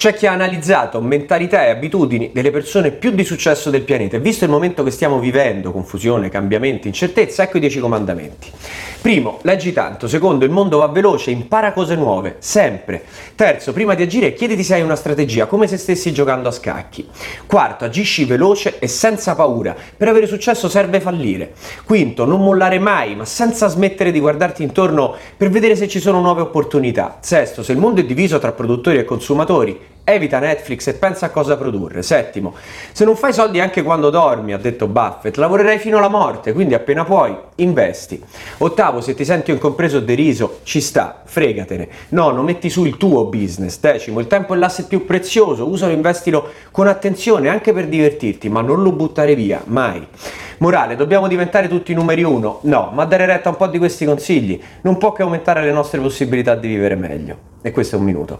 C'è chi ha analizzato mentalità e abitudini delle persone più di successo del pianeta e visto il momento che stiamo vivendo, confusione, cambiamenti, incertezza, ecco i dieci comandamenti. Primo, leggi tanto. Secondo, il mondo va veloce, impara cose nuove, sempre. Terzo, prima di agire chiediti se hai una strategia, come se stessi giocando a scacchi. Quarto, agisci veloce e senza paura. Per avere successo serve fallire. Quinto, non mollare mai, ma senza smettere di guardarti intorno per vedere se ci sono nuove opportunità. Sesto, se il mondo è diviso tra produttori e consumatori, Evita Netflix e pensa a cosa produrre. Settimo, se non fai soldi anche quando dormi, ha detto Buffett, lavorerai fino alla morte, quindi appena puoi, investi. Ottavo, se ti senti incompreso o deriso, ci sta, fregatene. Nono, metti su il tuo business. Decimo, il tempo è l'asset più prezioso, usalo e investilo con attenzione anche per divertirti, ma non lo buttare via, mai. Morale, dobbiamo diventare tutti numeri uno? No, ma dare retta a un po' di questi consigli non può che aumentare le nostre possibilità di vivere meglio. E questo è un minuto.